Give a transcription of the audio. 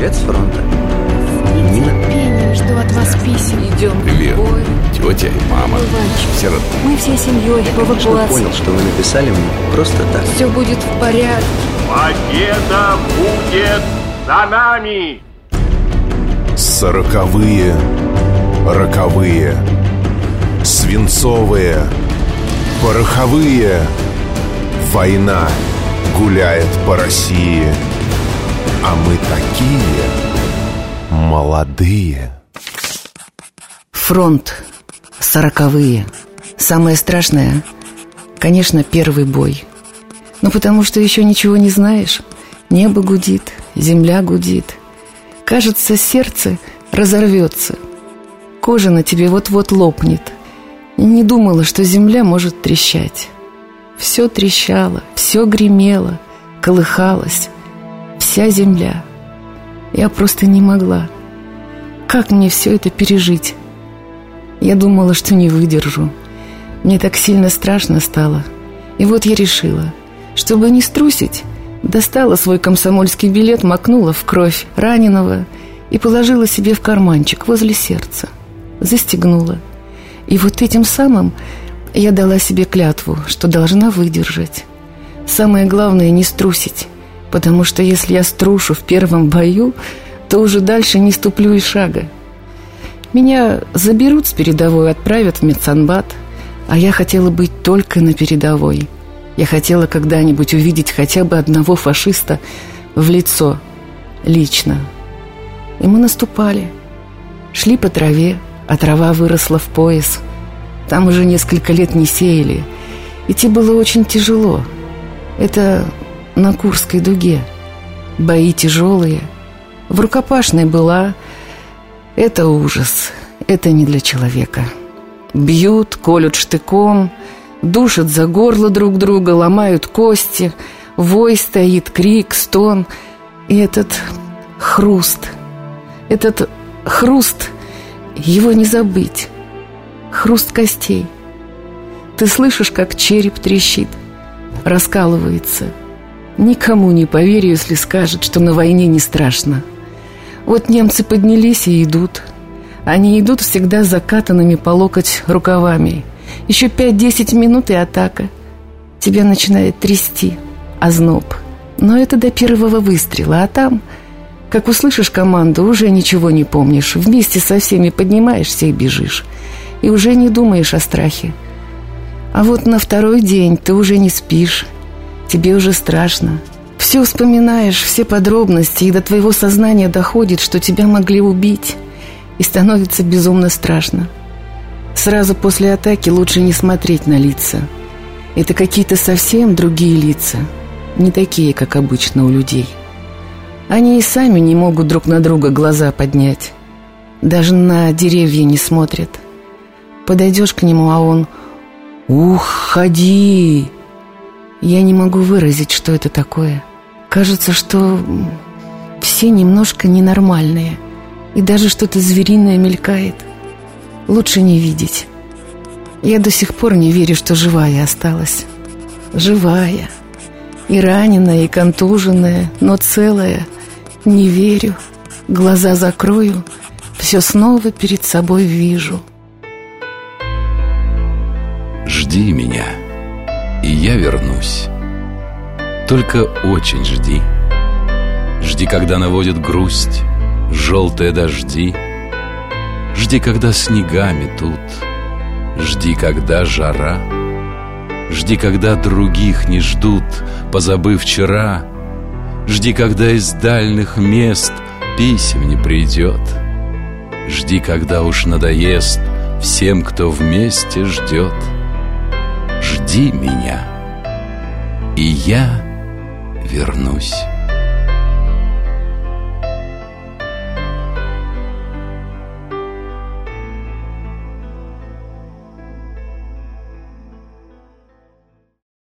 Привет с фронта. Нина. Пение, жду от вас писем. Идем. Привет. Ой. Тетя и мама. Быванчик. Все родные. Мы всей семьей в. Я понял, что вы написали мне просто так. Все будет в порядке. Победа будет за нами! Сороковые, роковые, свинцовые, пороховые. Война гуляет по России, а мы такие молодые. Фронт. Сороковые. Самое страшное, конечно, первый бой. Ну, потому что еще ничего не знаешь. Небо гудит, земля гудит. Кажется, сердце разорвется. Кожа на тебе вот-вот лопнет. И не думала, что земля может трещать. Все трещало, все гремело, колыхалось. Вся земля. Я просто не могла. Как мне все это пережить? Я думала, что не выдержу. Мне так сильно страшно стало. И вот я решила, чтобы не струсить, достала свой комсомольский билет, макнула в кровь раненого и положила себе в карманчик возле сердца. Застегнула. И вот этим самым я дала себе клятву, что должна выдержать. Самое главное не струсить, потому что если я струшу в первом бою, то уже дальше не ступлю и шага. Меня заберут с передовой, отправят в медсанбат, а я хотела быть только на передовой. Я хотела когда-нибудь увидеть хотя бы одного фашиста в лицо, лично. И мы наступали. Шли по траве, а трава выросла в пояс. Там уже несколько лет не сеяли. Идти было очень тяжело. Это на Курской дуге. Бои тяжелые. В рукопашной была это ужас. Это не для человека. Бьют, колют штыком, душат за горло друг друга, ломают кости. Вой стоит, крик, стон. И этот хруст, этот хруст, его не забыть. Хруст костей. Ты слышишь, как череп трещит, раскалывается. Никому не поверю, если скажет, что на войне не страшно. Вот немцы поднялись и идут. Они идут всегда закатанными по локоть рукавами. Еще пять-десять минут и атака. Тебя начинает трясти, озноб. Но это до первого выстрела, а там, как услышишь команду, уже ничего не помнишь. Вместе со всеми поднимаешься и бежишь. И уже не думаешь о страхе. А вот на второй день ты уже не спишь. Тебе уже страшно. Все вспоминаешь, все подробности, и до твоего сознания доходит, что тебя могли убить. И становится безумно страшно. Сразу после атаки лучше не смотреть на лица. Это какие-то совсем другие лица. Не такие, как обычно у людей. Они и сами не могут друг на друга глаза поднять. Даже на деревья не смотрят. Подойдешь к нему, а он «Уходи!» Я не могу выразить, что это такое. Кажется, что все немножко ненормальные. И даже что-то звериное мелькает. Лучше не видеть. Я до сих пор не верю, что живая осталась. Живая. И раненая, и контуженная, но целая. Не верю. Глаза закрою. Все снова перед собой вижу. Жди меня, и я вернусь. Только очень жди. Жди, когда наводит грусть желтые дожди. Жди, когда снега метут. Жди, когда жара. Жди, когда других не ждут, позабыв вчера. Жди, когда из дальних мест писем не придет. Жди, когда уж надоест всем, кто вместе ждет. Жди меня, и я вернусь.